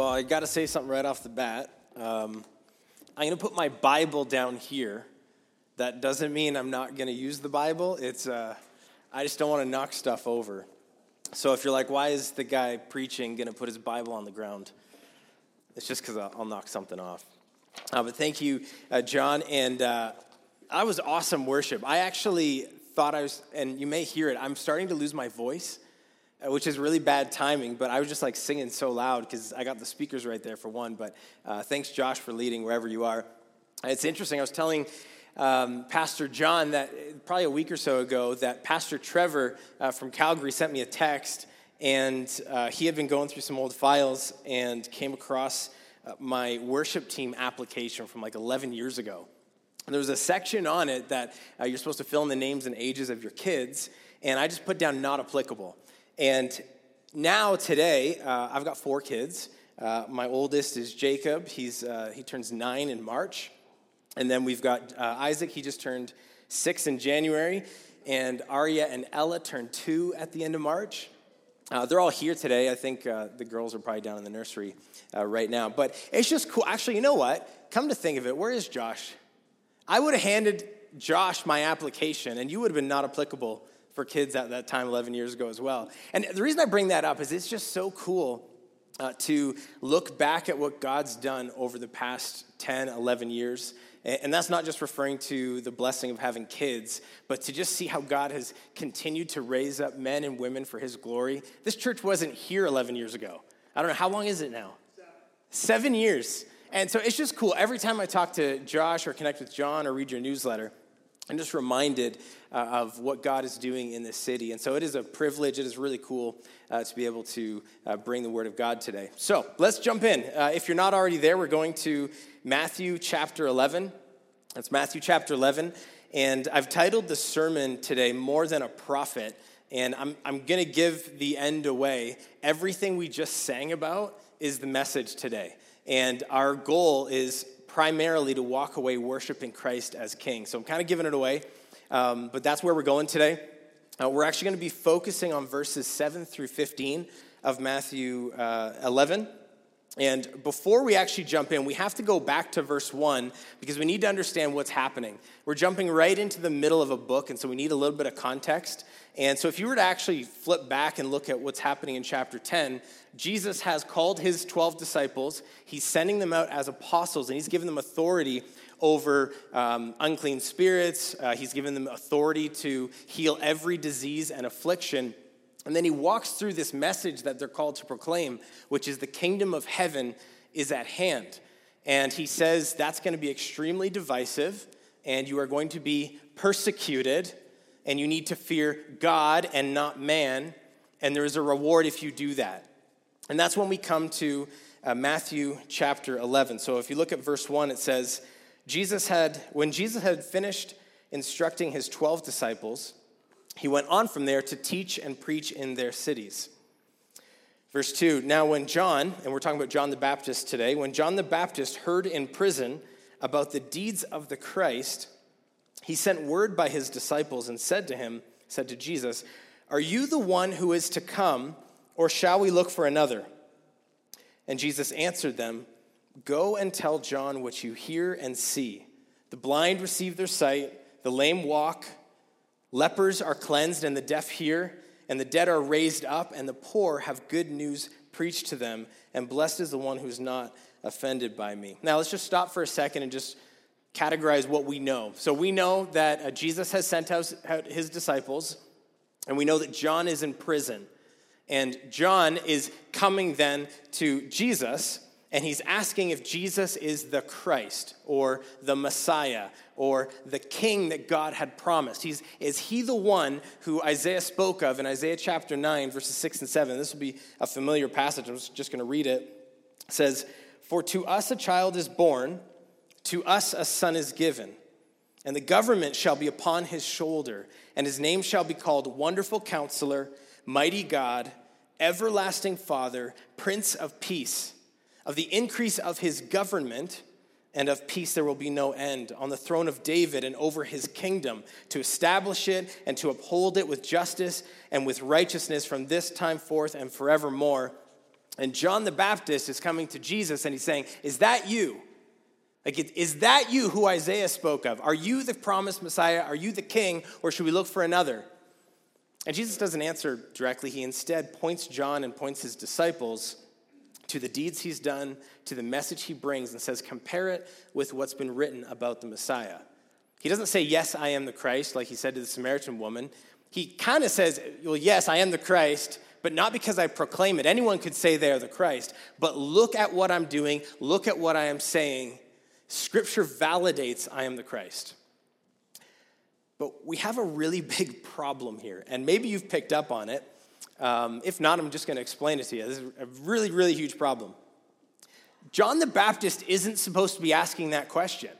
Well, I got to say something right off the bat. Um, I'm going to put my Bible down here. That doesn't mean I'm not going to use the Bible. It's uh, I just don't want to knock stuff over. So if you're like, why is the guy preaching going to put his Bible on the ground? It's just because I'll, I'll, knock something off. Uh, but thank you, uh, John. And uh, I was awesome worship. I actually thought I was, and you may hear it, I'm starting to lose my voice, which is really bad timing, but I was just like singing so loud because I got the speakers right there for one. But uh, thanks, Josh, for leading wherever you are. It's interesting. I was telling um, Pastor John that probably a week or so ago that Pastor Trevor uh, from Calgary sent me a text, and uh, he had been going through some old files and came across uh, my worship team application from like 11 years ago. And there was a section on it that uh, you're supposed to fill in the names and ages of your kids, and I just put down not applicable. And now, today, uh, I've got four kids. Uh, my oldest is Jacob, He's, he turns nine in March. And then we've got uh, Isaac, he just turned six in January. And Arya and Ella turned two at the end of March. Uh, they're all here today. I think uh, the girls are probably down in the nursery uh, right now. But it's just cool. Actually, you know what? Come to think of it, where is Josh? I would have handed Josh my application, and you would have been not applicable for kids at that time 11 years ago as well. And the reason I bring that up is it's just so cool uh, to look back at what God's done over the past 10, 11 years and that's not just referring to the blessing of having kids, but to just see how God has continued to raise up men and women for his glory. This church wasn't here 11 years ago. I don't know, how long is it now? Seven years. And so it's just cool. Every time I talk to Josh or connect with John or read your newsletter, I'm just reminded uh, of what God is doing in this city. And so it is a privilege. It is really cool uh, to be able to uh, bring the word of God today. So let's jump in. Uh, if you're not already there, we're going to Matthew chapter 11. That's Matthew chapter 11. And I've titled the sermon today, More Than a Prophet. And I'm, I'm going to give the end away. Everything we just sang about is the message today. And our goal is primarily to walk away worshiping Christ as King. So I'm kind of giving it away, um, but that's where we're going today. Uh, we're actually going to be focusing on verses 7 through 15 of Matthew uh, 11. And before we actually jump in, we have to go back to verse 1 because we need to understand what's happening. We're jumping right into the middle of a book, and so we need a little bit of context. And so, if you were to actually flip back and look at what's happening in chapter 10, Jesus has called his 12 disciples. He's sending them out as apostles, and he's given them authority over um, unclean spirits. Uh, he's given them authority to heal every disease and affliction. And then he walks through this message that they're called to proclaim, which is the kingdom of heaven is at hand. And he says that's going to be extremely divisive, and you are going to be persecuted and you need to fear God and not man, and there is a reward if you do that. And that's when we come to uh, Matthew chapter 11. So if you look at verse 1, it says, Jesus had, when Jesus had finished instructing his 12 disciples, he went on from there to teach and preach in their cities. Verse 2 Now, when John, and we're talking about John the Baptist today, when John the Baptist heard in prison about the deeds of the Christ, he sent word by his disciples and said to him, said to Jesus, Are you the one who is to come, or shall we look for another? And Jesus answered them, Go and tell John what you hear and see. The blind receive their sight, the lame walk, lepers are cleansed, and the deaf hear, and the dead are raised up, and the poor have good news preached to them, and blessed is the one who's not offended by me. Now, let's just stop for a second and just categorize what we know. So we know that uh, Jesus has sent out his disciples, and we know that John is in prison. And John is coming then to Jesus, And he's asking if Jesus is the Christ or the Messiah or the king that God had promised. He's, is he the one who Isaiah spoke of in Isaiah chapter 9, verses 6 and 7? This will be a familiar passage. I'm just going to read it. It says, For to us a child is born, to us a son is given, and the government shall be upon his shoulder, and his name shall be called Wonderful Counselor, Mighty God, Everlasting Father, Prince of Peace. Of the increase of his government and of peace there will be no end on the throne of David and over his kingdom to establish it and to uphold it with justice and with righteousness from this time forth and forevermore. And John the Baptist is coming to Jesus and he's saying, Is that you? Like, is that you who Isaiah spoke of? Are you the promised Messiah? Are you the king? Or should we look for another? And Jesus doesn't answer directly. He instead points John and points his disciples to the deeds he's done, to the message he brings, and says, compare it with what's been written about the Messiah. He doesn't say, Yes, I am the Christ, like he said to the Samaritan woman. He kind of says, Well, yes, I am the Christ, but not because I proclaim it. Anyone could say they are the Christ, but look at what I'm doing, look at what I am saying. Scripture validates I am the Christ. But we have a really big problem here, and maybe you've picked up on it. Um, if not, I'm just going to explain it to you. This is a really, really huge problem. John the Baptist isn't supposed to be asking that question.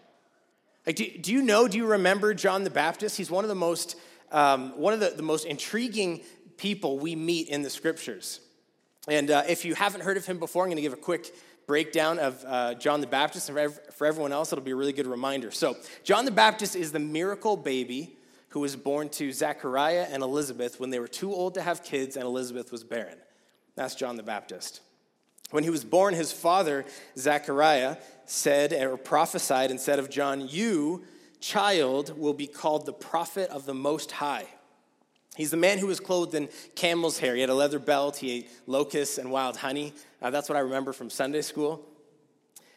Like, do, do you know, do you remember John the Baptist? He's one of the most, um, one of the, the most intriguing people we meet in the scriptures. And uh, if you haven't heard of him before, I'm going to give a quick breakdown of uh, John the Baptist. And for everyone else, it'll be a really good reminder. So, John the Baptist is the miracle baby who was born to Zechariah and Elizabeth when they were too old to have kids and Elizabeth was barren. That's John the Baptist. When he was born, his father, Zechariah, said or prophesied and said of John, You, child, will be called the prophet of the Most High. He's the man who was clothed in camel's hair. He had a leather belt, he ate locusts and wild honey. Uh, that's what I remember from Sunday school.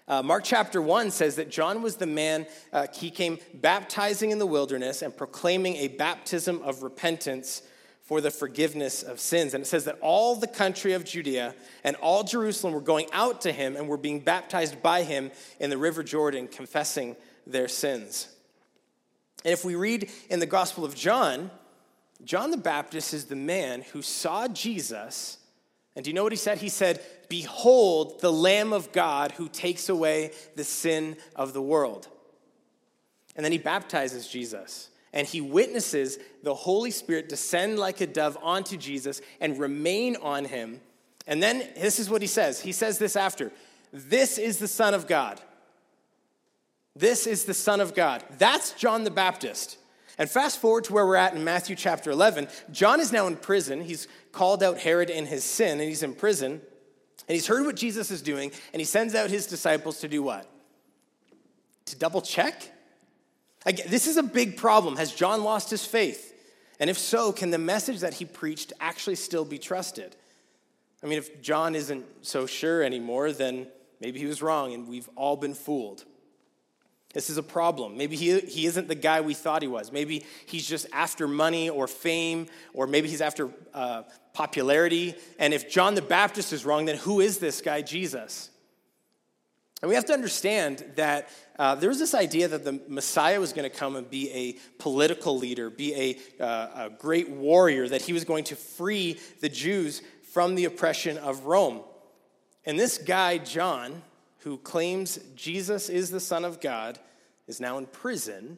Uh, Mark chapter 1 says that John was the man, uh, he came baptizing in the wilderness and proclaiming a baptism of repentance for the forgiveness of sins. And it says that all the country of Judea and all Jerusalem were going out to him and were being baptized by him in the river Jordan, confessing their sins. And if we read in the Gospel of John, John the Baptist is the man who saw Jesus. And do you know what he said? He said, Behold, the Lamb of God who takes away the sin of the world. And then he baptizes Jesus. And he witnesses the Holy Spirit descend like a dove onto Jesus and remain on him. And then this is what he says. He says this after This is the Son of God. This is the Son of God. That's John the Baptist. And fast forward to where we're at in Matthew chapter 11. John is now in prison. He's called out Herod in his sin, and he's in prison. And he's heard what Jesus is doing, and he sends out his disciples to do what? To double check? Again, this is a big problem. Has John lost his faith? And if so, can the message that he preached actually still be trusted? I mean, if John isn't so sure anymore, then maybe he was wrong and we've all been fooled. This is a problem. Maybe he, he isn't the guy we thought he was. Maybe he's just after money or fame, or maybe he's after uh, popularity. And if John the Baptist is wrong, then who is this guy, Jesus? And we have to understand that uh, there was this idea that the Messiah was going to come and be a political leader, be a, uh, a great warrior, that he was going to free the Jews from the oppression of Rome. And this guy, John, who claims Jesus is the Son of God, is now in prison,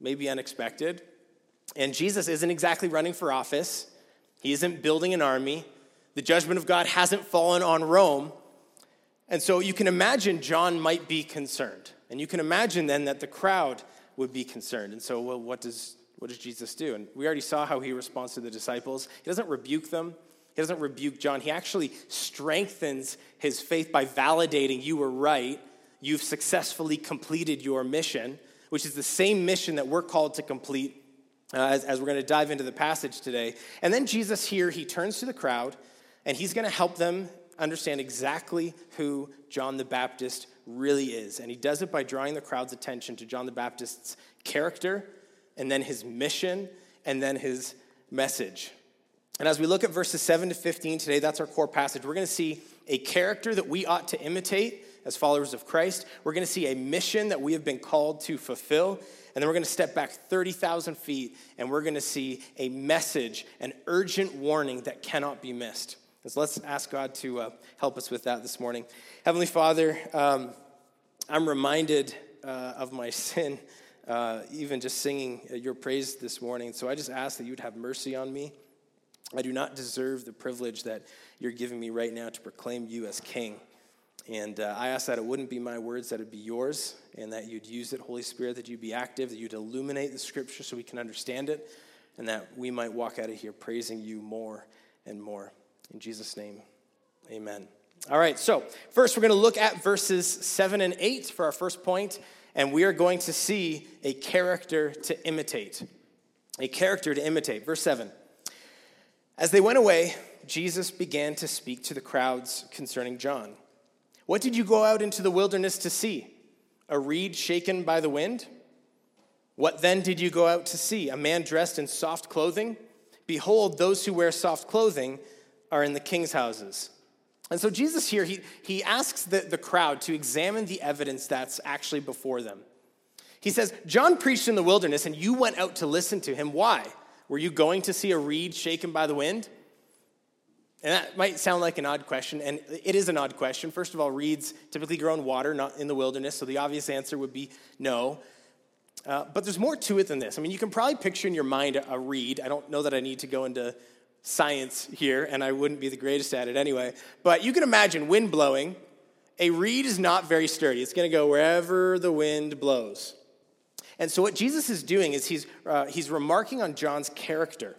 maybe unexpected. And Jesus isn't exactly running for office, he isn't building an army. The judgment of God hasn't fallen on Rome. And so you can imagine John might be concerned. And you can imagine then that the crowd would be concerned. And so, well, what does, what does Jesus do? And we already saw how he responds to the disciples. He doesn't rebuke them, he doesn't rebuke John. He actually strengthens his faith by validating you were right. You've successfully completed your mission, which is the same mission that we're called to complete uh, as, as we're going to dive into the passage today. And then Jesus here, he turns to the crowd and he's going to help them understand exactly who John the Baptist really is. And he does it by drawing the crowd's attention to John the Baptist's character and then his mission and then his message. And as we look at verses 7 to 15 today, that's our core passage. We're going to see a character that we ought to imitate as followers of Christ. We're going to see a mission that we have been called to fulfill. And then we're going to step back 30,000 feet and we're going to see a message, an urgent warning that cannot be missed. So let's ask God to uh, help us with that this morning. Heavenly Father, um, I'm reminded uh, of my sin, uh, even just singing your praise this morning. So I just ask that you would have mercy on me. I do not deserve the privilege that you're giving me right now to proclaim you as King. And uh, I ask that it wouldn't be my words, that it be yours, and that you'd use it, Holy Spirit, that you'd be active, that you'd illuminate the scripture so we can understand it, and that we might walk out of here praising you more and more. In Jesus' name, amen. All right, so first we're going to look at verses 7 and 8 for our first point, and we are going to see a character to imitate. A character to imitate. Verse 7. As they went away, Jesus began to speak to the crowds concerning John. What did you go out into the wilderness to see? A reed shaken by the wind? What then did you go out to see? A man dressed in soft clothing? Behold, those who wear soft clothing are in the king's houses. And so Jesus here, he, he asks the, the crowd to examine the evidence that's actually before them. He says, John preached in the wilderness and you went out to listen to him. Why? Were you going to see a reed shaken by the wind? And that might sound like an odd question, and it is an odd question. First of all, reeds typically grow in water, not in the wilderness, so the obvious answer would be no. Uh, but there's more to it than this. I mean, you can probably picture in your mind a, reed. I don't know that I need to go into science here, and I wouldn't be the greatest at it anyway. But you can imagine wind blowing. A reed is not very sturdy, it's going to go wherever the wind blows. And so, what Jesus is doing is he's, uh, he's remarking on John's character.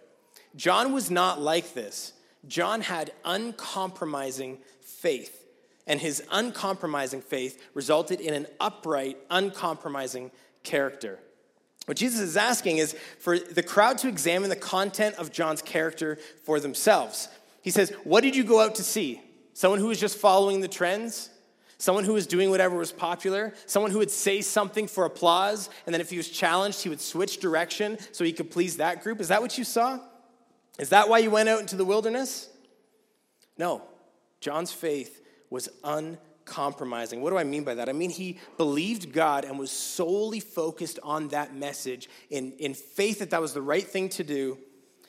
John was not like this. John had uncompromising faith, and his uncompromising faith resulted in an upright, uncompromising character. What Jesus is asking is for the crowd to examine the content of John's character for themselves. He says, What did you go out to see? Someone who was just following the trends? Someone who was doing whatever was popular? Someone who would say something for applause, and then if he was challenged, he would switch direction so he could please that group? Is that what you saw? Is that why you went out into the wilderness? No. John's faith was uncompromising. What do I mean by that? I mean, he believed God and was solely focused on that message in, in faith that that was the right thing to do.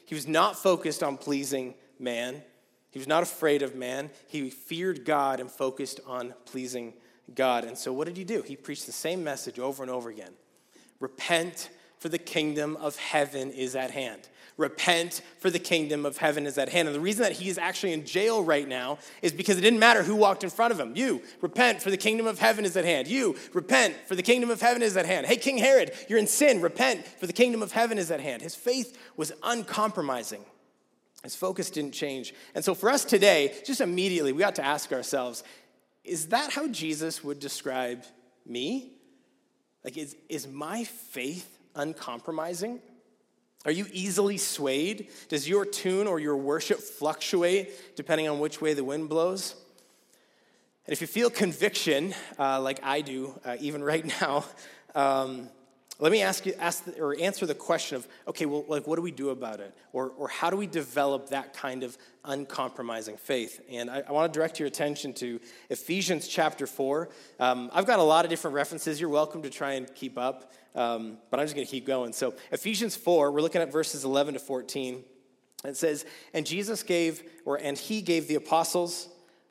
He was not focused on pleasing man. He was not afraid of man. He feared God and focused on pleasing God. And so, what did he do? He preached the same message over and over again Repent, for the kingdom of heaven is at hand. Repent, for the kingdom of heaven is at hand. And the reason that he is actually in jail right now is because it didn't matter who walked in front of him. You, repent, for the kingdom of heaven is at hand. You, repent, for the kingdom of heaven is at hand. Hey, King Herod, you're in sin. Repent, for the kingdom of heaven is at hand. His faith was uncompromising. His focus didn't change. And so for us today, just immediately, we ought to ask ourselves is that how Jesus would describe me? Like, is, is my faith uncompromising? Are you easily swayed? Does your tune or your worship fluctuate depending on which way the wind blows? And if you feel conviction, uh, like I do, uh, even right now, um, let me ask you, ask the, or answer the question of, okay, well, like, what do we do about it, or or how do we develop that kind of uncompromising faith? And I, I want to direct your attention to Ephesians chapter four. Um, I've got a lot of different references. You're welcome to try and keep up. Um, but I'm just going to keep going. So, Ephesians 4, we're looking at verses 11 to 14. It says, And Jesus gave, or and he gave the apostles,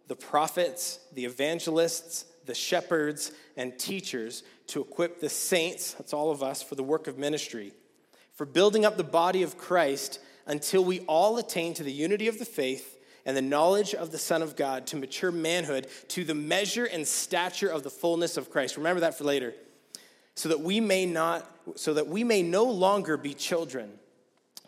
the prophets, the evangelists, the shepherds, and teachers to equip the saints, that's all of us, for the work of ministry, for building up the body of Christ until we all attain to the unity of the faith and the knowledge of the Son of God, to mature manhood, to the measure and stature of the fullness of Christ. Remember that for later so that we may not so that we may no longer be children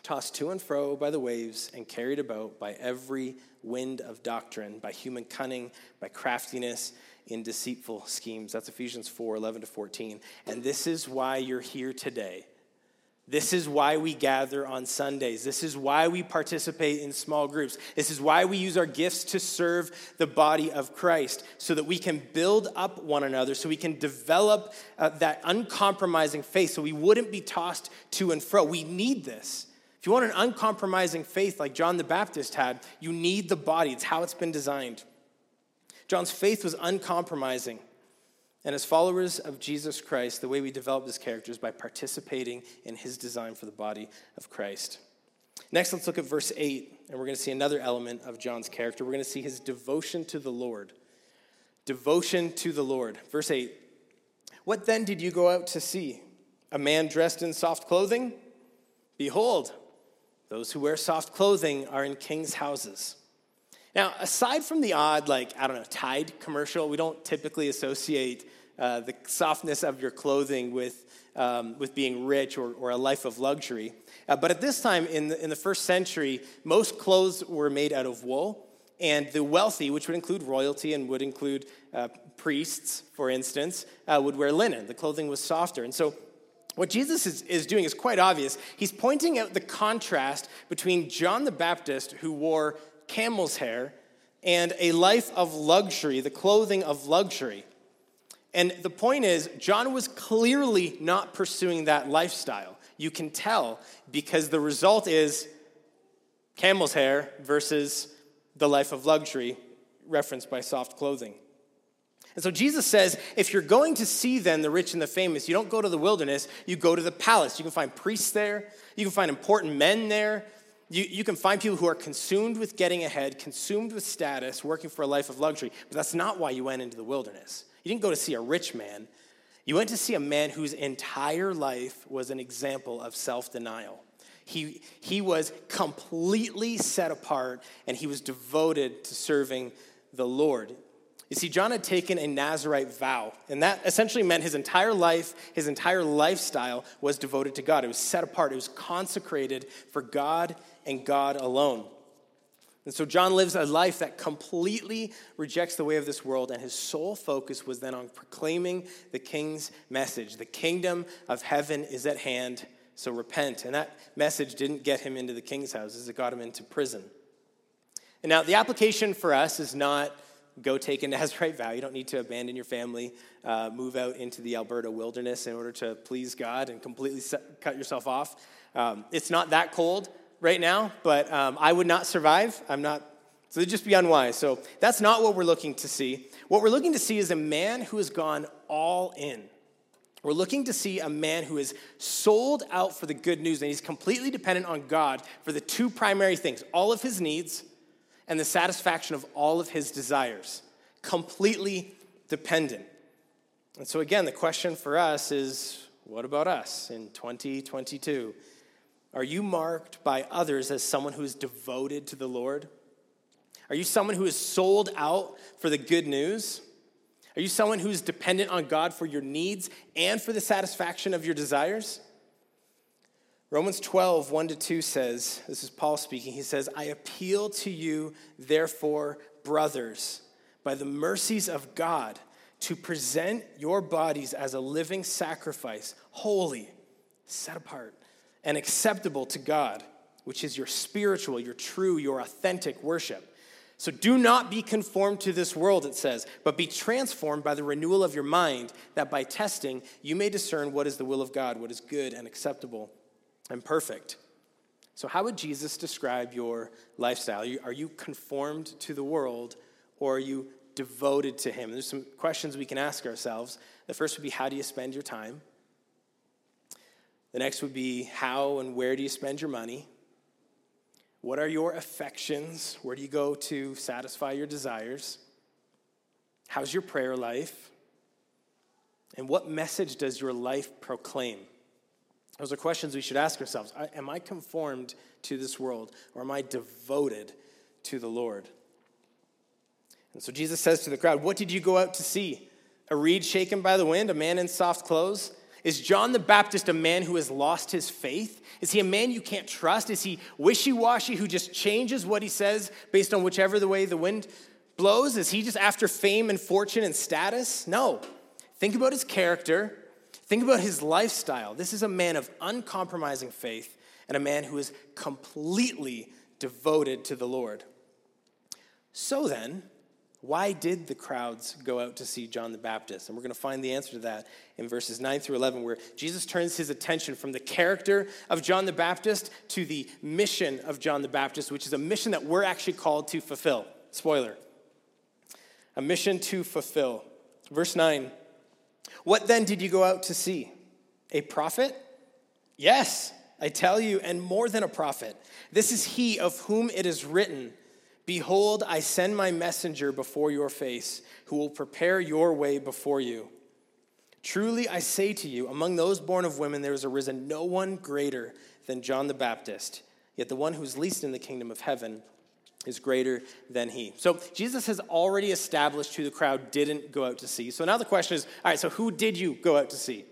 tossed to and fro by the waves and carried about by every wind of doctrine by human cunning by craftiness in deceitful schemes. That's ephesians 4 11 to 14 and this is why you're here today this is why we gather on Sundays. This is why we participate in small groups. This is why we use our gifts to serve the body of Christ so that we can build up one another, so we can develop uh, that uncompromising faith, so we wouldn't be tossed to and fro. We need this. If you want an uncompromising faith like John the Baptist had, you need the body. It's how it's been designed. John's faith was uncompromising. And as followers of Jesus Christ, the way we develop this character is by participating in his design for the body of Christ. Next, let's look at verse 8, and we're going to see another element of John's character. We're going to see his devotion to the Lord. Devotion to the Lord. Verse 8 What then did you go out to see? A man dressed in soft clothing? Behold, those who wear soft clothing are in king's houses. Now, aside from the odd, like, I don't know, Tide commercial, we don't typically associate uh, the softness of your clothing with, um, with being rich or, or a life of luxury. Uh, but at this time in the, in the first century, most clothes were made out of wool, and the wealthy, which would include royalty and would include uh, priests, for instance, uh, would wear linen. The clothing was softer. And so what Jesus is, is doing is quite obvious. He's pointing out the contrast between John the Baptist, who wore camel's hair, and a life of luxury, the clothing of luxury. And the point is, John was clearly not pursuing that lifestyle. You can tell because the result is camel's hair versus the life of luxury referenced by soft clothing. And so Jesus says, if you're going to see then the rich and the famous, you don't go to the wilderness, you go to the palace. You can find priests there, you can find important men there, you, you can find people who are consumed with getting ahead, consumed with status, working for a life of luxury, but that's not why you went into the wilderness. You didn't go to see a rich man. You went to see a man whose entire life was an example of self denial. He, he was completely set apart and he was devoted to serving the Lord. You see, John had taken a Nazarite vow, and that essentially meant his entire life, his entire lifestyle was devoted to God. It was set apart, it was consecrated for God and God alone. And so John lives a life that completely rejects the way of this world, and his sole focus was then on proclaiming the king's message. The kingdom of heaven is at hand, so repent. And that message didn't get him into the king's houses, it got him into prison. And now the application for us is not go take a Nazarite vow. You don't need to abandon your family, uh, move out into the Alberta wilderness in order to please God and completely set, cut yourself off. Um, it's not that cold right now, but um, I would not survive. I'm not, so it'd just be unwise. So that's not what we're looking to see. What we're looking to see is a man who has gone all in. We're looking to see a man who is sold out for the good news and he's completely dependent on God for the two primary things all of his needs and the satisfaction of all of his desires. Completely dependent. And so, again, the question for us is what about us in 2022? Are you marked by others as someone who is devoted to the Lord? Are you someone who is sold out for the good news? Are you someone who is dependent on God for your needs and for the satisfaction of your desires? Romans 12, 1 to 2 says, this is Paul speaking, he says, I appeal to you, therefore, brothers, by the mercies of God, to present your bodies as a living sacrifice, holy, set apart and acceptable to God, which is your spiritual, your true, your authentic worship. So do not be conformed to this world, it says, but be transformed by the renewal of your mind, that by testing you may discern what is the will of God, what is good and acceptable and perfect. So, how would Jesus describe your lifestyle? Are you, conformed to the world or are you devoted to Him? There's some questions we can ask ourselves. The first would be how do you spend your time? The next would be how and where do you spend your money? What are your affections? Where do you go to satisfy your desires? How's your prayer life? And what message does your life proclaim? Those are questions we should ask ourselves. Am I conformed to this world or am I devoted to the Lord? And so Jesus says to the crowd, What did you go out to see? A reed shaken by the wind? A man in soft clothes? Is John the Baptist a man who has lost his faith? Is he a man you can't trust? Is he wishy washy who just changes what he says based on whichever the way the wind blows? Is he just after fame and fortune and status? No. Think about his character, think about his lifestyle. This is a man of uncompromising faith and a man who is completely devoted to the Lord. So then, why did the crowds go out to see John the Baptist? And we're going to find the answer to that in verses 9 through 11, where Jesus turns his attention from the character of John the Baptist to the mission of John the Baptist, which is a mission that we're actually called to fulfill. Spoiler. a mission to fulfill. Verse 9 What then did you go out to see? A prophet? Yes, I tell you, and more than a prophet. This is he of whom it is written Behold, I send my messenger before your face, who will prepare your way before you. Truly I say to you, among those born of women, there has arisen no one greater than John the Baptist, yet the one who is least in the kingdom of heaven is greater than he. So Jesus has already established who the crowd didn't go out to see. So now the question is all right, so who did you go out to see?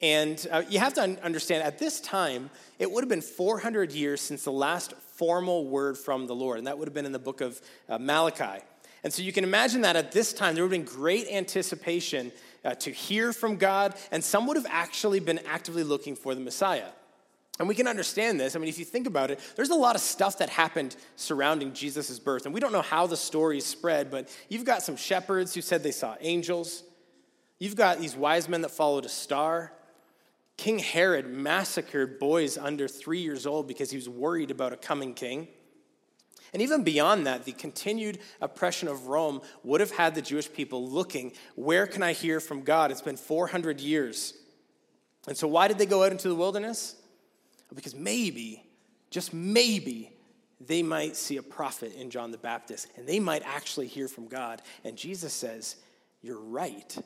And uh, you have to understand, at this time, it would have been 400 years since the last formal word from the Lord, and that would have been in the book of uh, Malachi. And so you can imagine that at this time, there would have been great anticipation uh, to hear from God, and some would have actually been actively looking for the Messiah. And we can understand this. I mean, if you think about it, there's a lot of stuff that happened surrounding Jesus' birth. And we don't know how the story spread, but you've got some shepherds who said they saw angels. You've got these wise men that followed a star. King Herod massacred boys under three years old because he was worried about a coming king. And even beyond that, the continued oppression of Rome would have had the Jewish people looking, where can I hear from God? It's been 400 years. And so, why did they go out into the wilderness? Because maybe, just maybe, they might see a prophet in John the Baptist and they might actually hear from God. And Jesus says, You're right.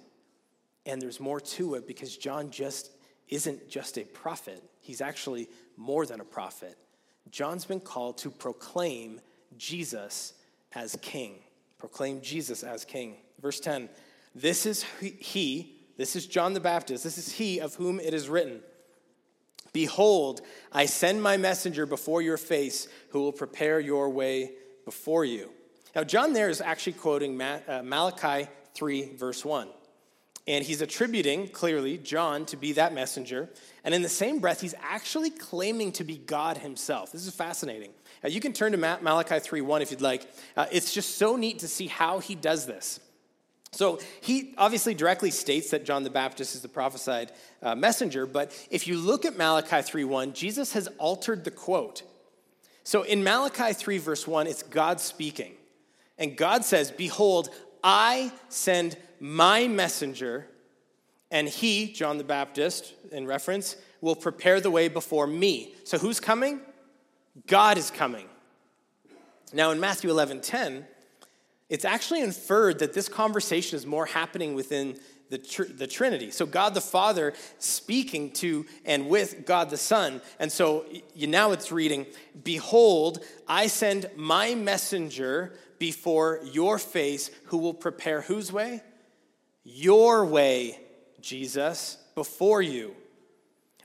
And there's more to it because John just isn't just a prophet, he's actually more than a prophet. John's been called to proclaim Jesus as king. Proclaim Jesus as king. Verse 10 This is he, this is John the Baptist, this is he of whom it is written. Behold, I send my messenger before your face who will prepare your way before you. Now, John there is actually quoting uh, Malachi 3, verse 1. And he's attributing, clearly, John to be that messenger. And in the same breath, he's actually claiming to be God himself. This is fascinating. Uh, you can turn to Malachi 3 1 if you'd like. Uh, it's just so neat to see how he does this. So he obviously directly states that John the Baptist is the prophesied uh, messenger, but if you look at Malachi 3 1, Jesus has altered the quote. So in Malachi 3, verse 1, it's God speaking. And God says, Behold, I send my messenger, and he, John the Baptist, in reference, will prepare the way before me. So who's coming? God is coming. Now in Matthew 11 10, it's actually inferred that this conversation is more happening within the, tr- the Trinity. So God the Father speaking to and with God the Son. And so you, now it's reading, Behold, I send my messenger before your face who will prepare whose way? Your way, Jesus, before you.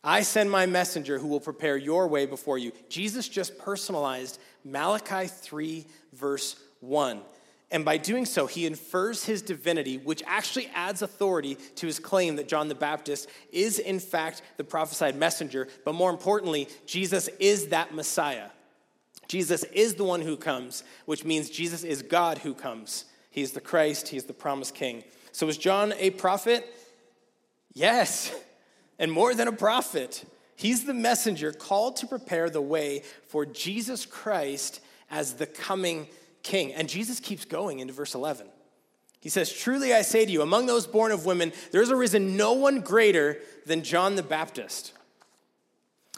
I send my messenger who will prepare your way before you. Jesus just personalized Malachi 3, verse 1. And by doing so, he infers his divinity, which actually adds authority to his claim that John the Baptist is, in fact, the prophesied messenger. But more importantly, Jesus is that Messiah. Jesus is the one who comes, which means Jesus is God who comes. He's the Christ, he's the promised king. So, is John a prophet? Yes, and more than a prophet. He's the messenger called to prepare the way for Jesus Christ as the coming king. And Jesus keeps going into verse 11. He says, Truly I say to you, among those born of women, there has arisen no one greater than John the Baptist.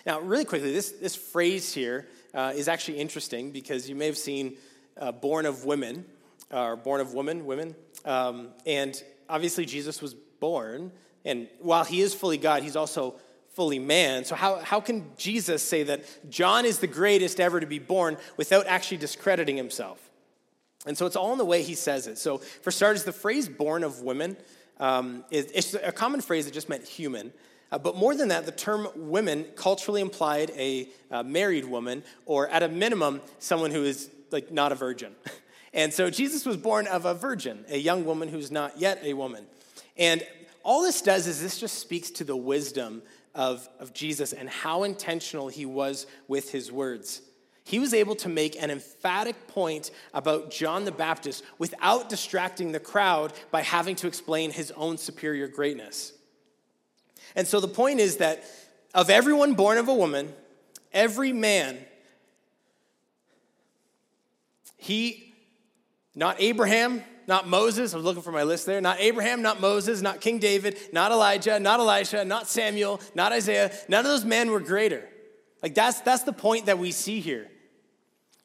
Now, really quickly, this, this phrase here uh, is actually interesting because you may have seen uh, born of women, uh, or born of woman, women. Um, and obviously, Jesus was born. And while he is fully God, he's also fully man. So, how, how can Jesus say that John is the greatest ever to be born without actually discrediting himself? And so it's all in the way he says it. So, for starters, the phrase born of women um, is it's a common phrase that just meant human. Uh, but more than that, the term women culturally implied a uh, married woman, or at a minimum, someone who is like not a virgin. and so Jesus was born of a virgin, a young woman who's not yet a woman. And all this does is this just speaks to the wisdom of, of Jesus and how intentional he was with his words. He was able to make an emphatic point about John the Baptist without distracting the crowd by having to explain his own superior greatness. And so the point is that of everyone born of a woman, every man, he, not Abraham, not Moses. I was looking for my list there. Not Abraham, not Moses, not King David, not Elijah, not Elisha, not Samuel, not Isaiah. None of those men were greater. Like that's, that's the point that we see here.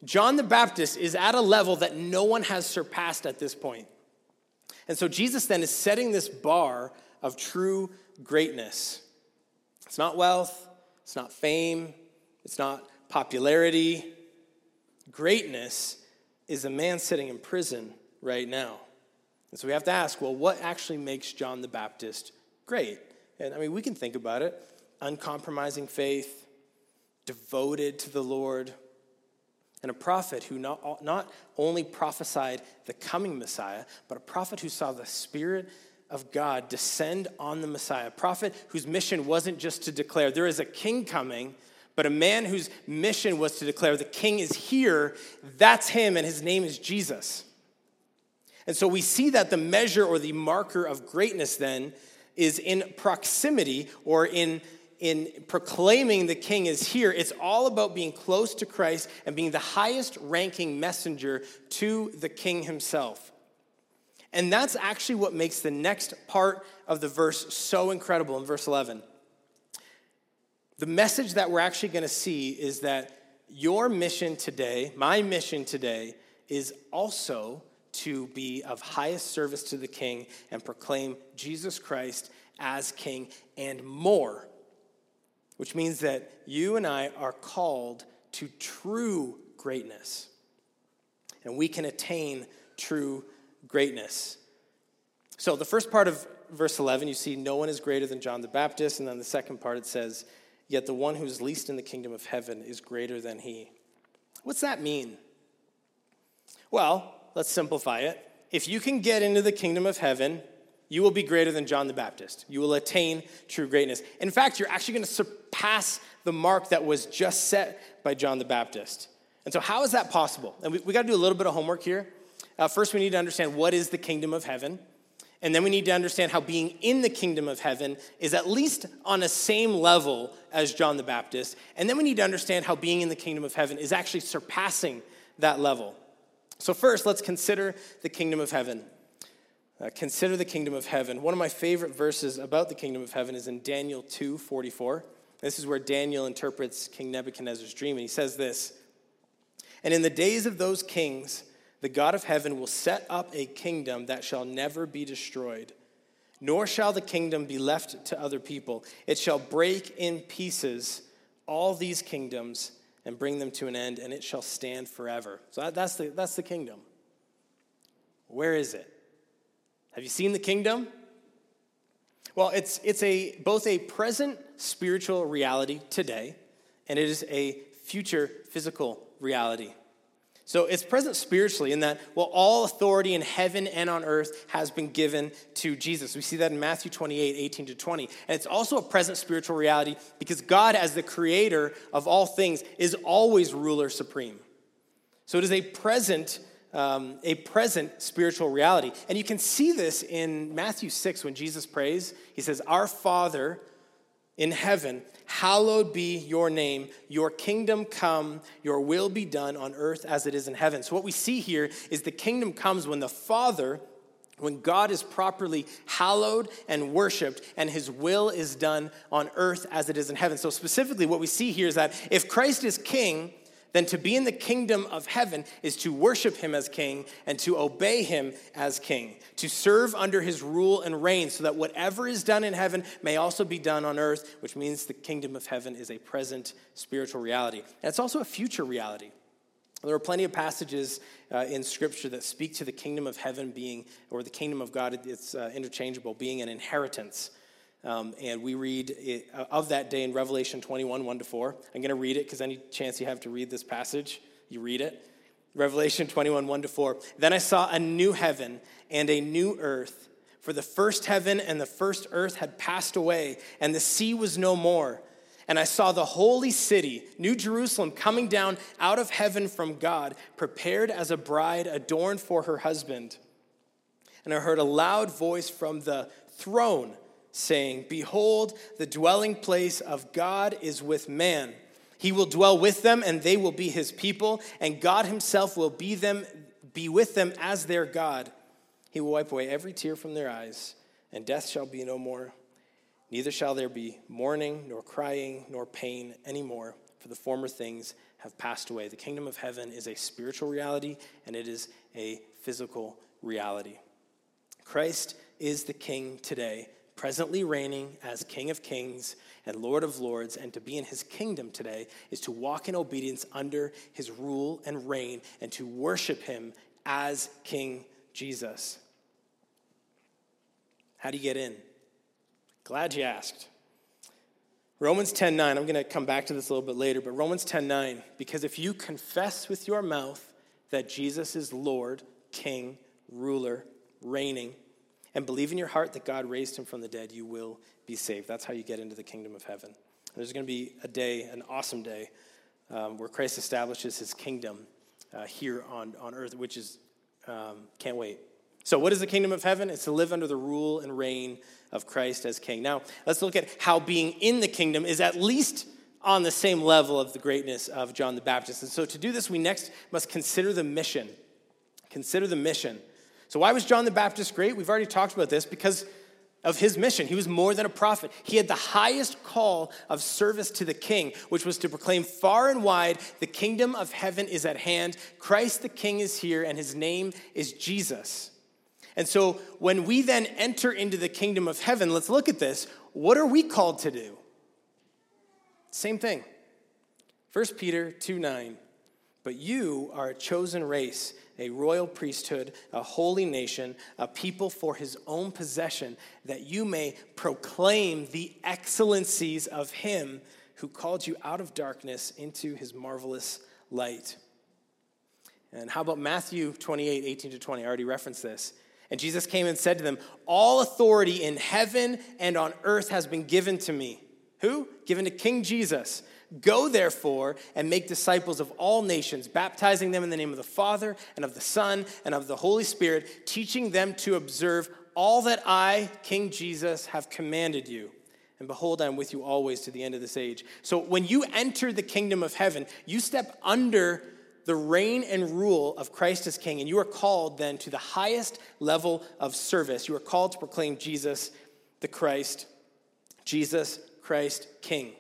John the Baptist is at a level that no one has surpassed at this point. And so Jesus then is setting this bar of true greatness. It's not wealth, it's not fame, it's not popularity. Greatness is a man sitting in prison right now. And so we have to ask well, what actually makes John the Baptist great? And I mean, we can think about it uncompromising faith, devoted to the Lord, and a prophet who not, not only prophesied the coming Messiah, but a prophet who saw the Spirit of God descend on the Messiah. A prophet whose mission wasn't just to declare there is a king coming, but a man whose mission was to declare the king is here. That's him, and his name is Jesus. And so we see that the measure or the marker of greatness then is in proximity or in, in proclaiming the king is here. It's all about being close to Christ and being the highest ranking messenger to the king himself. And that's actually what makes the next part of the verse so incredible in verse 11. The message that we're actually going to see is that your mission today, my mission today, is also to be of highest service to the king and proclaim Jesus Christ as king and more. Which means that you and I are called to true greatness. And we can attain true greatness. So, the first part of verse 11, you see, no one is greater than John the Baptist. And then the second part, it says, Yet the one who is least in the kingdom of heaven is greater than he. What's that mean? Well, let's simplify it. If you can get into the kingdom of heaven, you will be greater than John the Baptist. You will attain true greatness. In fact, you're actually going to surpass the mark that was just set by John the Baptist. And so, how is that possible? And we, we got to do a little bit of homework here. Uh, first, we need to understand what is the kingdom of heaven. And then we need to understand how being in the kingdom of heaven is at least on the same level as John the Baptist. And then we need to understand how being in the kingdom of heaven is actually surpassing that level. So, first, let's consider the kingdom of heaven. Uh, consider the kingdom of heaven. One of my favorite verses about the kingdom of heaven is in Daniel 2 44. This is where Daniel interprets King Nebuchadnezzar's dream. And he says this And in the days of those kings, the God of heaven will set up a kingdom that shall never be destroyed, nor shall the kingdom be left to other people. It shall break in pieces all these kingdoms and bring them to an end, and it shall stand forever. So that's the, that's the kingdom. Where is it? Have you seen the kingdom? Well, it's, it's a, both a present spiritual reality today, and it is a future physical reality. So it's present spiritually in that, well, all authority in heaven and on earth has been given to Jesus. We see that in Matthew 28, 18 to 20. And it's also a present spiritual reality because God, as the creator of all things, is always ruler supreme. So it is a present, um, a present spiritual reality. And you can see this in Matthew 6 when Jesus prays. He says, Our Father in heaven, hallowed be your name. Your kingdom come, your will be done on earth as it is in heaven. So, what we see here is the kingdom comes when the Father, when God is properly hallowed and worshiped, and his will is done on earth as it is in heaven. So, specifically, what we see here is that if Christ is king, then to be in the kingdom of heaven is to worship him as king and to obey him as king, to serve under his rule and reign, so that whatever is done in heaven may also be done on earth, which means the kingdom of heaven is a present spiritual reality. And it's also a future reality. There are plenty of passages uh, in Scripture that speak to the kingdom of heaven being, or the kingdom of God, it's uh, interchangeable, being an inheritance. Um, and we read it, uh, of that day in Revelation 21, 1 to 4. I'm going to read it because any chance you have to read this passage, you read it. Revelation 21, 1 to 4. Then I saw a new heaven and a new earth, for the first heaven and the first earth had passed away, and the sea was no more. And I saw the holy city, New Jerusalem, coming down out of heaven from God, prepared as a bride adorned for her husband. And I heard a loud voice from the throne saying, Behold, the dwelling place of God is with man. He will dwell with them, and they will be his people, and God himself will be them be with them as their God. He will wipe away every tear from their eyes, and death shall be no more. Neither shall there be mourning, nor crying, nor pain anymore, for the former things have passed away. The kingdom of heaven is a spiritual reality, and it is a physical reality. Christ is the king today, presently reigning as King of kings and Lord of lords, and to be in his kingdom today is to walk in obedience under his rule and reign and to worship him as King Jesus. How do you get in? Glad you asked. Romans 10:9, I'm going to come back to this a little bit later, but Romans 10:9, because if you confess with your mouth that Jesus is Lord, King, ruler, reigning, and believe in your heart that God raised him from the dead, you will be saved. That's how you get into the kingdom of heaven. There's going to be a day, an awesome day, um, where Christ establishes his kingdom uh, here on, on earth, which is, um, can't wait. So, what is the kingdom of heaven? It's to live under the rule and reign of Christ as king. Now, let's look at how being in the kingdom is at least on the same level of the greatness of John the Baptist. And so, to do this, we next must consider the mission. Consider the mission. So, why was John the Baptist great? We've already talked about this because of his mission. He was more than a prophet. He had the highest call of service to the king, which was to proclaim far and wide the kingdom of heaven is at hand. Christ the king is here, and his name is Jesus. And so when we then enter into the kingdom of heaven, let's look at this. What are we called to do? Same thing. 1 Peter 2 9. But you are a chosen race, a royal priesthood, a holy nation, a people for his own possession, that you may proclaim the excellencies of him who called you out of darkness into his marvelous light. And how about Matthew 28 18 to 20? I already referenced this. And Jesus came and said to them, All authority in heaven and on earth has been given to me. Who? Given to King Jesus. Go therefore and make disciples of all nations, baptizing them in the name of the Father and of the Son and of the Holy Spirit, teaching them to observe all that I, King Jesus, have commanded you. And behold, I'm with you always to the end of this age. So when you enter the kingdom of heaven, you step under the reign and rule of Christ as King, and you are called then to the highest level of service. You are called to proclaim Jesus the Christ, Jesus Christ King.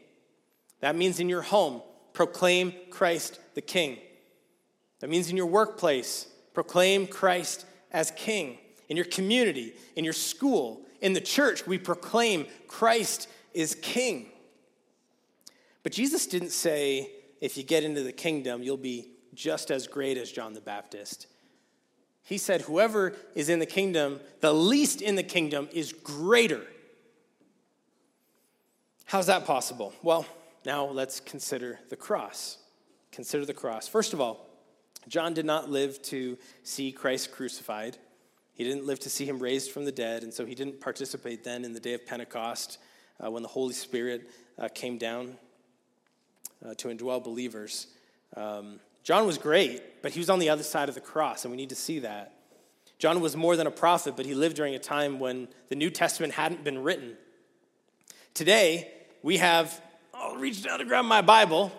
That means in your home, proclaim Christ the King. That means in your workplace, proclaim Christ as King. In your community, in your school, in the church, we proclaim Christ is King. But Jesus didn't say, if you get into the kingdom, you'll be just as great as John the Baptist. He said, Whoever is in the kingdom, the least in the kingdom, is greater. How's that possible? Well, now let's consider the cross. Consider the cross. First of all, John did not live to see Christ crucified. He didn't live to see him raised from the dead, and so he didn't participate then in the day of Pentecost uh, when the Holy Spirit uh, came down uh, to indwell believers. Um, John was great, but he was on the other side of the cross, and we need to see that. John was more than a prophet, but he lived during a time when the New Testament hadn't been written. Today, we have, I'll reach down to grab my Bible.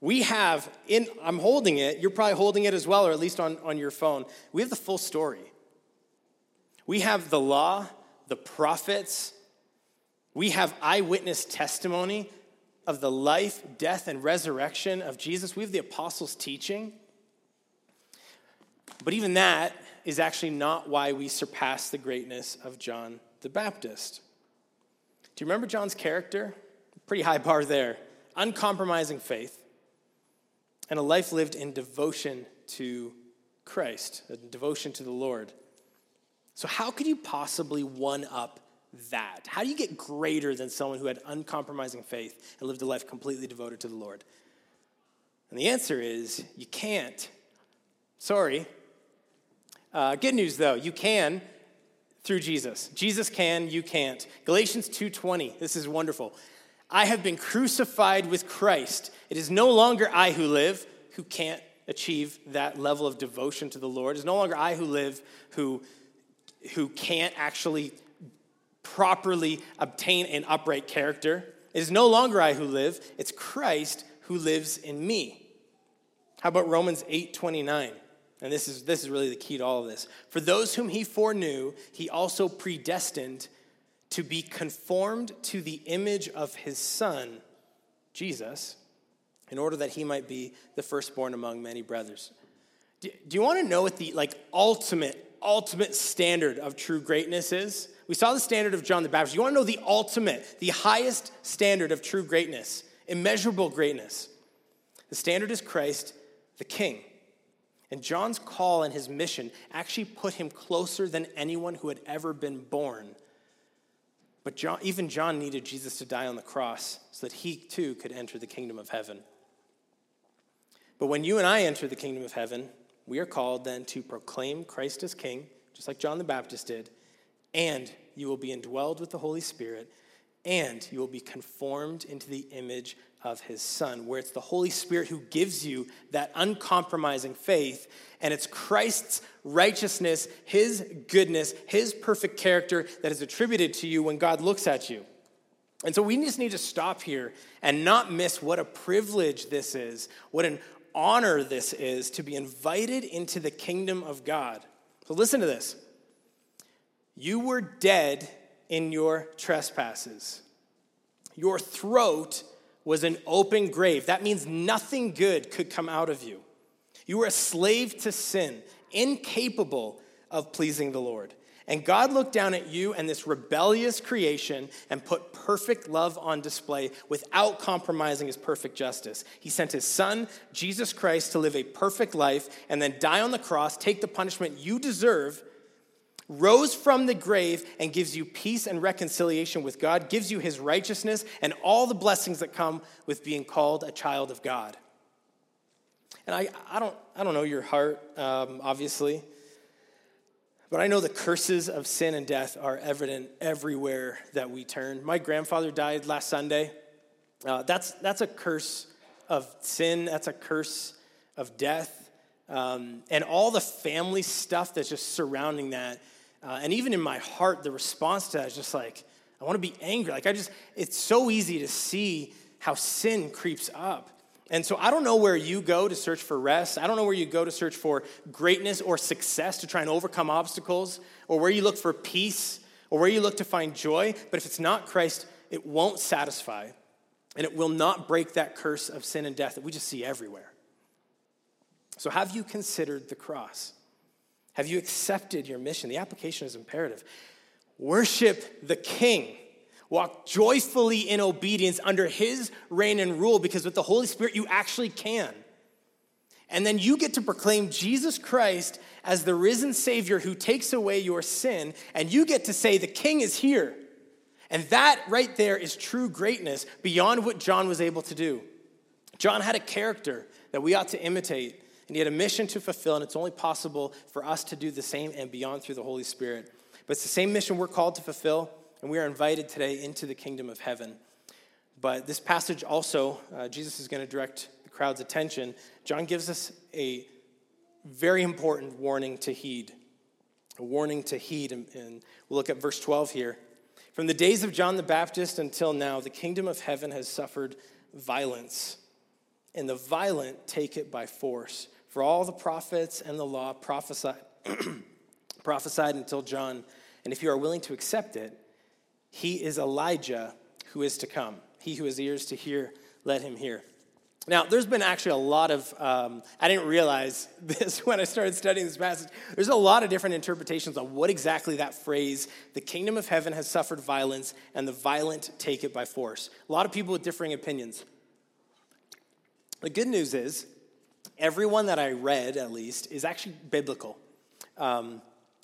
We have, in, I'm holding it, you're probably holding it as well, or at least on, on your phone. We have the full story. We have the law, the prophets, we have eyewitness testimony of the life, death, and resurrection of Jesus. We have the apostles' teaching. But even that is actually not why we surpass the greatness of John the Baptist. Do you remember John's character? Pretty high bar there. Uncompromising faith and a life lived in devotion to Christ, a devotion to the Lord. So, how could you possibly one up that? How do you get greater than someone who had uncompromising faith and lived a life completely devoted to the Lord? And the answer is you can't. Sorry. Uh, good news though, you can through Jesus. Jesus can, you can't. Galatians 2:20. This is wonderful. I have been crucified with Christ. It is no longer I who live, who can't achieve that level of devotion to the Lord. It's no longer I who live, who, who can't actually properly obtain an upright character. It is no longer I who live, it's Christ who lives in me. How about Romans 8 29? And this is, this is really the key to all of this. For those whom he foreknew, he also predestined to be conformed to the image of his son, Jesus, in order that he might be the firstborn among many brothers. Do, do you want to know what the like ultimate, ultimate standard of true greatness is? We saw the standard of John the Baptist. You want to know the ultimate, the highest standard of true greatness, immeasurable greatness. The standard is Christ, the King. And John's call and his mission actually put him closer than anyone who had ever been born. But John, even John needed Jesus to die on the cross so that he too could enter the kingdom of heaven. But when you and I enter the kingdom of heaven, we are called then to proclaim Christ as King, just like John the Baptist did, and you will be indwelled with the Holy Spirit, and you will be conformed into the image of his son, where it's the Holy Spirit who gives you that uncompromising faith, and it's Christ's righteousness, his goodness, his perfect character that is attributed to you when God looks at you. And so we just need to stop here and not miss what a privilege this is, what an honor this is to be invited into the kingdom of God. So listen to this. You were dead in your trespasses. Your throat was an open grave. That means nothing good could come out of you. You were a slave to sin, incapable of pleasing the Lord. And God looked down at you and this rebellious creation and put perfect love on display without compromising his perfect justice. He sent his son, Jesus Christ, to live a perfect life and then die on the cross, take the punishment you deserve rose from the grave and gives you peace and reconciliation with God, gives you his righteousness and all the blessings that come with being called a child of God. And I, I, don't, I don't know your heart, um, obviously, but I know the curses of sin and death are evident everywhere that we turn. My grandfather died last Sunday. Uh, that's, that's a curse of sin, that's a curse of death. Um, and all the family stuff that's just surrounding that uh, and even in my heart, the response to that is just like, I want to be angry. Like, I just, it's so easy to see how sin creeps up. And so I don't know where you go to search for rest. I don't know where you go to search for greatness or success to try and overcome obstacles, or where you look for peace, or where you look to find joy. But if it's not Christ, it won't satisfy, and it will not break that curse of sin and death that we just see everywhere. So, have you considered the cross? Have you accepted your mission? The application is imperative. Worship the King. Walk joyfully in obedience under his reign and rule because with the Holy Spirit you actually can. And then you get to proclaim Jesus Christ as the risen Savior who takes away your sin, and you get to say, The King is here. And that right there is true greatness beyond what John was able to do. John had a character that we ought to imitate and he had a mission to fulfill, and it's only possible for us to do the same and beyond through the Holy Spirit. But it's the same mission we're called to fulfill, and we are invited today into the kingdom of heaven. But this passage also, uh, Jesus is going to direct the crowd's attention. John gives us a very important warning to heed. A warning to heed, and, and we'll look at verse 12 here. From the days of John the Baptist until now, the kingdom of heaven has suffered violence, and the violent take it by force. For all the prophets and the law prophesied, prophesied until John. And if you are willing to accept it, he is Elijah who is to come. He who has ears to hear, let him hear. Now, there's been actually a lot of, um, I didn't realize this when I started studying this passage. There's a lot of different interpretations on what exactly that phrase, the kingdom of heaven has suffered violence, and the violent take it by force. A lot of people with differing opinions. The good news is, everyone that I read, at least, is actually biblical. Um,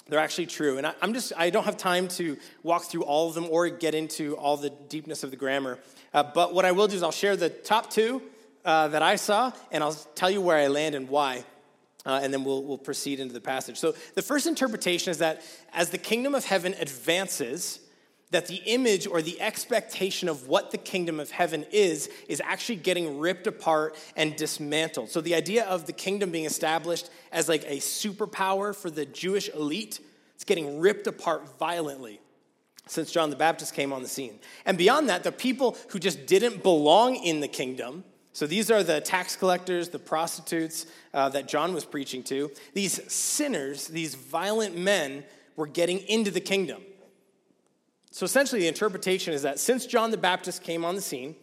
they're actually true. And I, am just, I don't have time to walk through all of them or get into all the deepness of the grammar. Uh, but what I will do is I'll share the top two uh, that I saw, and I'll tell you where I land and why. Uh, and then we'll, we'll proceed into the passage. So, the first interpretation is that as the kingdom of heaven advances, that the image or the expectation of what the kingdom of heaven is is actually getting ripped apart and dismantled. So the idea of the kingdom being established as like a superpower for the Jewish elite, it's getting ripped apart violently since John the Baptist came on the scene. And beyond that, the people who just didn't belong in the kingdom, So these are the tax collectors, the prostitutes uh, that John was preaching to. These sinners, these violent men, were getting into the kingdom. So essentially, the interpretation is that since John the Baptist came on the scene,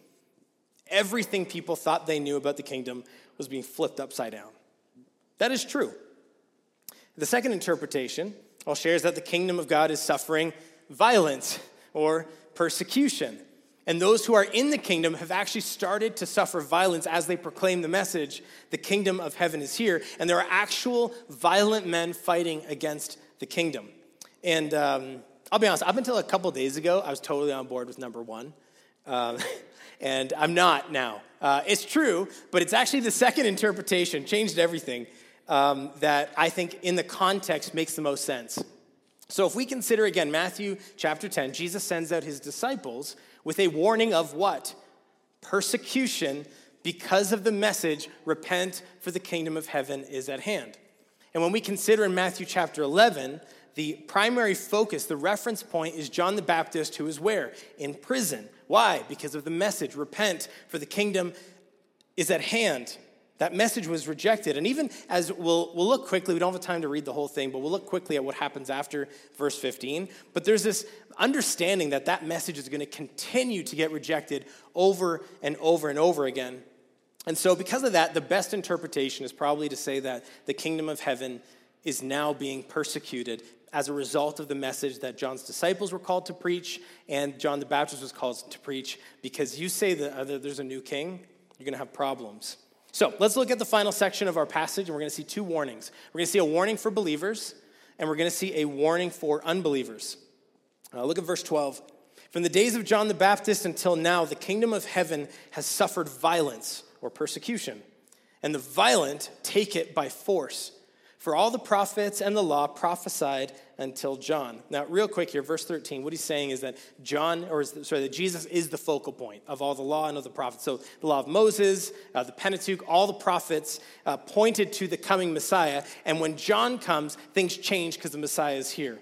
everything people thought they knew about the kingdom was being flipped upside down. That is true. The second interpretation I'll share is that the kingdom of God is suffering violence or persecution. And those who are in the kingdom have actually started to suffer violence as they proclaim the message the kingdom of heaven is here. And there are actual violent men fighting against the kingdom. And um, I'll be honest, up until a couple days ago, I was totally on board with number one. Um, and I'm not now. Uh, it's true, but it's actually the second interpretation, changed everything, um, that I think in the context makes the most sense. So if we consider again Matthew chapter 10, Jesus sends out his disciples with a warning of what? Persecution because of the message, repent, for the kingdom of heaven is at hand. And when we consider in Matthew chapter 11, the primary focus, the reference point is John the Baptist, who is where? In prison. Why? Because of the message repent, for the kingdom is at hand. That message was rejected. And even as we'll, we'll look quickly, we don't have time to read the whole thing, but we'll look quickly at what happens after verse 15. But there's this understanding that that message is going to continue to get rejected over and over and over again. And so, because of that, the best interpretation is probably to say that the kingdom of heaven is now being persecuted as a result of the message that John's disciples were called to preach and John the Baptist was called to preach. Because you say that there's a new king, you're going to have problems. So let's look at the final section of our passage, and we're going to see two warnings. We're going to see a warning for believers, and we're going to see a warning for unbelievers. Uh, look at verse 12. From the days of John the Baptist until now, the kingdom of heaven has suffered violence or persecution, and the violent take it by force. For all the prophets and the law prophesied until John. Now, real quick here, verse 13, what he's saying is that John, or sorry, that Jesus is the focal point of all the law and of the prophets. So the law of Moses, uh, the Pentateuch, all the prophets uh, pointed to the coming Messiah. And when John comes, things change because the Messiah is here.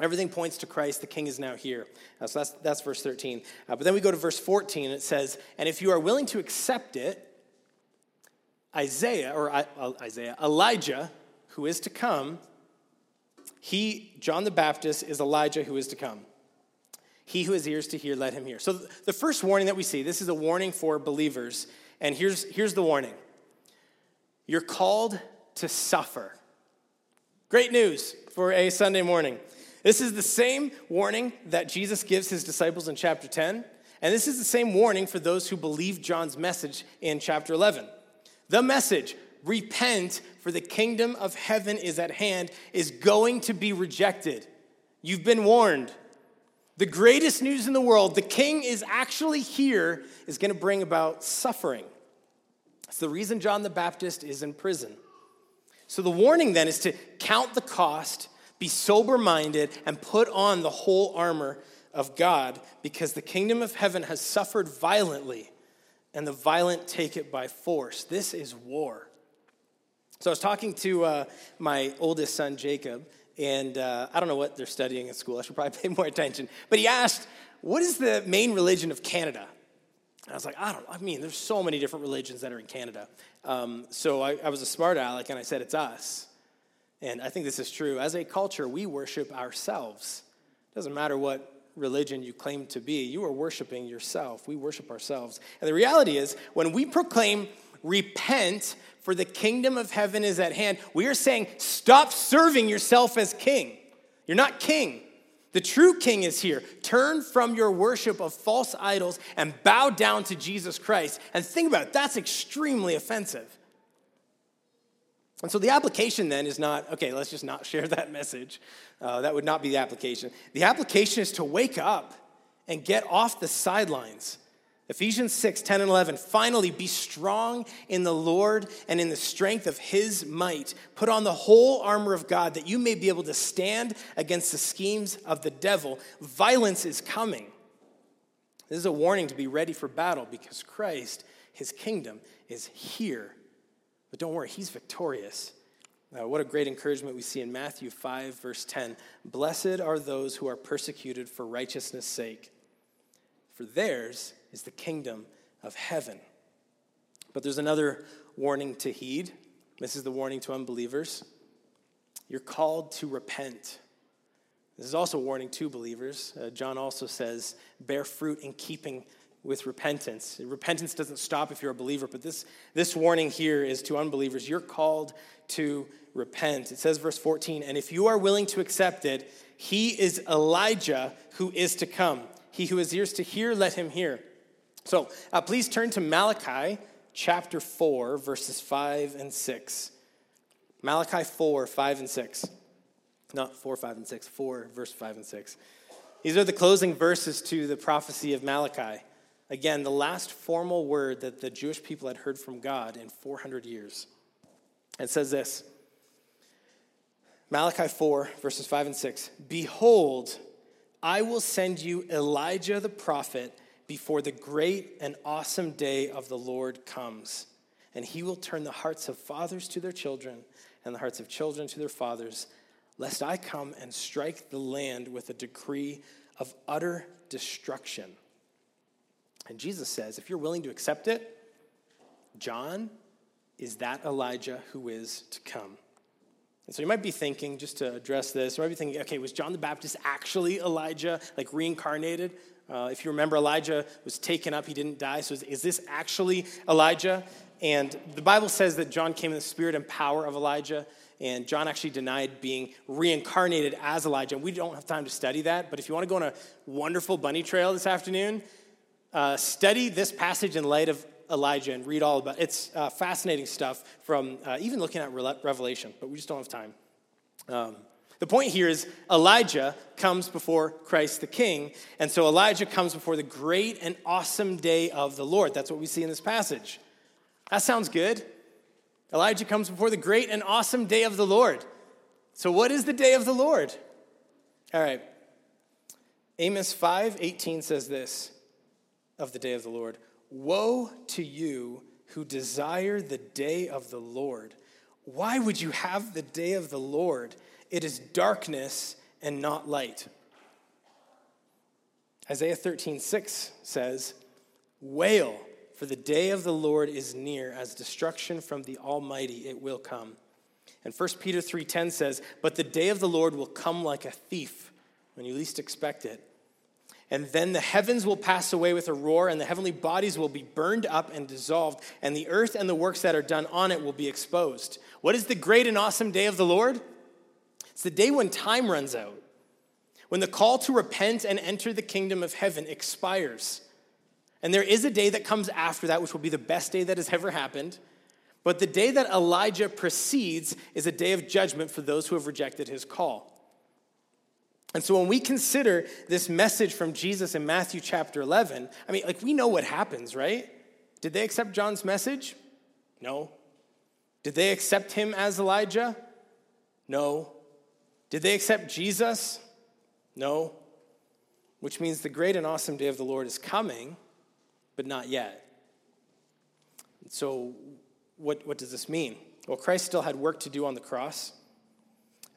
Everything points to Christ. The king is now here. Uh, so that's, that's verse 13. Uh, but then we go to verse 14, and it says, And if you are willing to accept it, Isaiah, or uh, Isaiah, Elijah, who is to come, he, John the Baptist, is Elijah who is to come. He who has ears to hear, let him hear. So the first warning that we see, this is a warning for believers. And here's, here's the warning You're called to suffer. Great news for a Sunday morning. This is the same warning that Jesus gives his disciples in chapter 10. And this is the same warning for those who believe John's message in chapter 11. The message repent, for the kingdom of heaven is at hand, is going to be rejected. You've been warned. The greatest news in the world, the king is actually here, is going to bring about suffering. It's the reason John the Baptist is in prison. So the warning then is to count the cost, be sober minded, and put on the whole armor of God because the kingdom of heaven has suffered violently, and the violent take it by force. This is war. So I was talking to uh, my oldest son, Jacob, and uh, I don't know what they're studying at school. I should probably pay more attention. But he asked, What is the main religion of Canada? And I was like, I don't I mean, there's so many different religions that are in Canada. Um, so I, I was a smart aleck and I said, It's us. And I think this is true. As a culture, we worship ourselves. It doesn't matter what religion you claim to be, you are worshiping yourself. We worship ourselves. And the reality is, when we proclaim repent for the kingdom of heaven is at hand. We are saying, stop serving yourself as king. You're not king. The true king is here. Turn from your worship of false idols and bow down to Jesus Christ. And think about it, that's extremely offensive. And so the application then is not, okay, let's just not share that message. Uh, that would not be the application. The application is to wake up and get off the sidelines Ephesians 6, 10 and 11. Finally, be strong in the Lord and in the strength of his might. Put on the whole armor of God that you may be able to stand against the schemes of the devil. Violence is coming. This is a warning to be ready for battle because Christ, his kingdom, is here. But don't worry, he's victorious. Now, what a great encouragement we see in Matthew 5, verse 10. Blessed are those who are persecuted for righteousness' sake, for theirs is the kingdom of heaven. But there's another warning to heed. This is the warning to unbelievers. You're called to repent. This is also a warning to believers. Uh, John also says, bear fruit in keeping with repentance. Repentance doesn't stop if you're a believer, but this, this warning here is to unbelievers. You're called to repent. It says, verse 14, and if you are willing to accept it, he is Elijah who is to come. He who has ears to hear, let him hear. So uh, please turn to Malachi chapter 4, verses 5 and 6. Malachi 4, 5 and 6. Not 4, 5, and 6, 4, verse 5 and 6. These are the closing verses to the prophecy of Malachi. Again, the last formal word that the Jewish people had heard from God in 400 years. It says this Malachi 4, verses 5 and 6. Behold, I will send you Elijah the prophet before the great and awesome day of the Lord comes. And he will turn the hearts of fathers to their children and the hearts of children to their fathers, lest I come and strike the land with a decree of utter destruction. And Jesus says, if you're willing to accept it, John is that Elijah who is to come. And so you might be thinking, just to address this, you might be thinking, okay, was John the Baptist actually Elijah, like reincarnated? Uh, if you remember, Elijah was taken up, he didn't die. So is, is, this actually Elijah? And the Bible says that John came in the spirit and power of Elijah. And John actually denied being reincarnated as Elijah. And we don't have time to study that. But if you want to go on a wonderful bunny trail this afternoon, uh, study this passage in light of Elijah and read all about it. It's uh, fascinating stuff from uh, even looking at Revelation, but we just don't have time. Um, the point here is Elijah comes before Christ the King. And so Elijah comes before the great and awesome day of the Lord. That's what we see in this passage. That sounds good. Elijah comes before the great and awesome day of the Lord. So, what is the day of the Lord? All right. Amos 5 18 says this of the day of the Lord Woe to you who desire the day of the Lord. Why would you have the day of the Lord? It is darkness and not light. Isaiah 13, 6 says, Wail, for the day of the Lord is near, as destruction from the Almighty it will come. And 1 Peter 3:10 says, "But the day of the Lord will come like a thief when you least expect it. And then the heavens will pass away with a roar, and the heavenly bodies will be burned up and dissolved, and the earth and the works that are done on it will be exposed." What is the great and awesome day of the Lord? It's the day when time runs out, when the call to repent and enter the kingdom of heaven expires. And there is a day that comes after that, which will be the best day that has ever happened. But the day that Elijah precedes is a day of judgment for those who have rejected his call. And so when we consider this message from Jesus in Matthew chapter 11, I mean, like we know what happens, right? Did they accept John's message? No. Did they accept him as Elijah? No. Did they accept Jesus? No. Which means the great and awesome day of the Lord is coming, but not yet. So, what, what does this mean? Well, Christ still had work to do on the cross.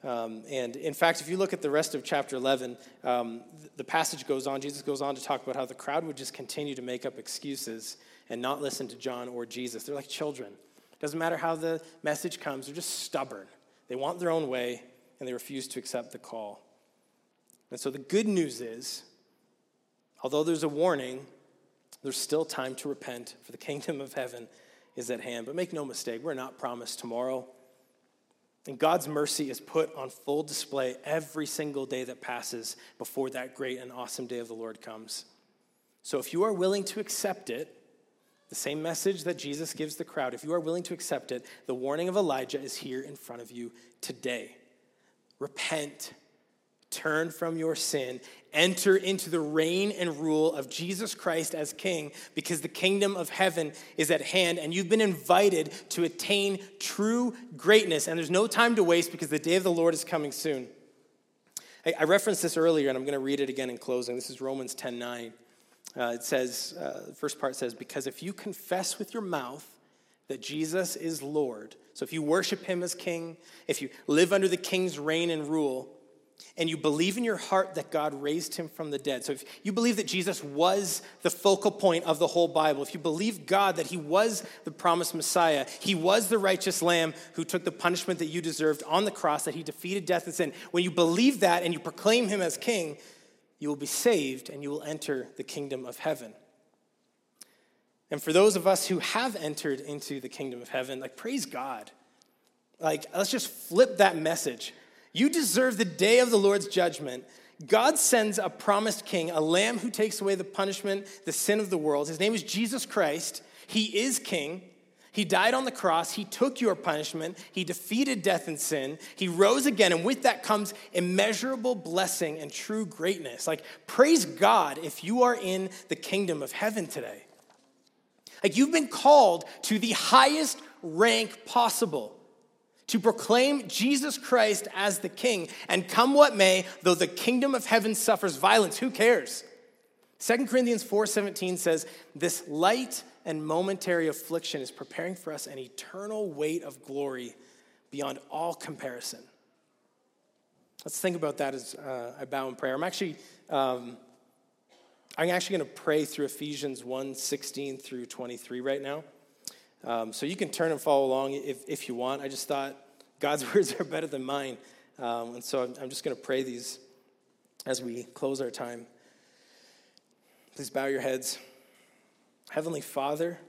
Um, and in fact, if you look at the rest of chapter 11, um, the passage goes on, Jesus goes on to talk about how the crowd would just continue to make up excuses and not listen to John or Jesus. They're like children. It doesn't matter how the message comes, they're just stubborn. They want their own way, and they refused to accept the call. And so the good news is, although there's a warning, there's still time to repent, for the kingdom of heaven is at hand. But make no mistake, we're not promised tomorrow. And God's mercy is put on full display every single day that passes before that great and awesome day of the Lord comes. So if you are willing to accept it, the same message that Jesus gives the crowd, if you are willing to accept it, the warning of Elijah is here in front of you today repent, turn from your sin, enter into the reign and rule of Jesus Christ as King, because the kingdom of heaven is at hand, and you've been invited to attain true greatness. And there's no time to waste because the day of the Lord is coming soon. I, referenced this earlier, and I'm going to read it again in closing. This is Romans 10 9. Uh, it says, uh, the first part says, Because if you confess with your mouth that Jesus is Lord, so if you worship him as king, if you live under the king's reign and rule, and you believe in your heart that God raised him from the dead. So if you believe that Jesus was the focal point of the whole Bible, if you believe God that he was the promised Messiah, he was the righteous lamb who took the punishment that you deserved on the cross, that he defeated death and sin, when you believe that and you proclaim him as king, you will be saved and you will enter the kingdom of heaven. And for those of us who have entered into the kingdom of heaven, like praise God. Like let's just flip that message you deserve the day of the Lord's judgment. God sends a promised king, a lamb who takes away the punishment, the sin of the world. His name is Jesus Christ. He is king. He died on the cross. He took your punishment. He defeated death and sin. He rose again. And with that comes immeasurable blessing and true greatness. Like, praise God if you are in the kingdom of heaven today. Like, you've been called to the highest rank possible to proclaim Jesus Christ as the king. And come what may, though the kingdom of heaven suffers violence, who cares? 2 Corinthians 4:17 says, "This light and momentary affliction is preparing for us an eternal weight of glory beyond all comparison." Let's think about that as uh, I bow in prayer. I'm actually um, I'm actually going to pray through Ephesians 1 16 through 23 right now. Um, so you can turn and follow along if, if you want. I just thought God's words are better than mine. Um, and so I'm, I'm just going to pray these as we close our time. Please bow your heads. Heavenly Father,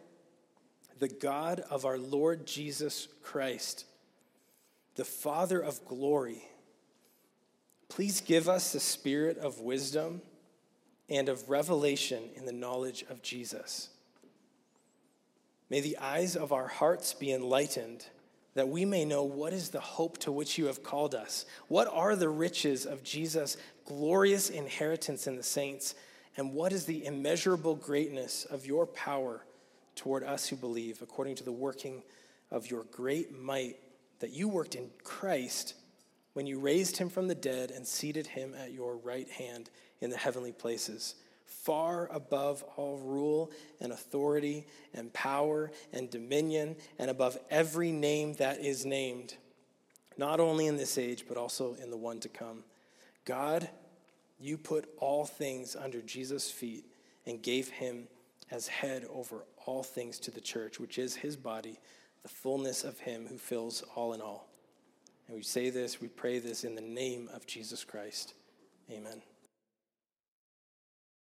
the God of our Lord Jesus Christ, the Father of glory, please give us the spirit of wisdom and of revelation in the knowledge of Jesus. May the eyes of our hearts be enlightened, that we may know what is the hope to which you have called us. What are the riches of Jesus' glorious inheritance in the saints? And what is the immeasurable greatness of your power toward us who believe, according to the working of your great might that you worked in Christ when you raised him from the dead and seated him at your right hand in the heavenly places? far above all rule and authority and power and dominion, and above every name that is named, not only in this age, but also in the one to come. God, you put all things under Jesus' feet and gave him as head over all things to the church, which is his body, the fullness of him who fills all in all. And we say this, we pray this in the name of Jesus Christ. Amen.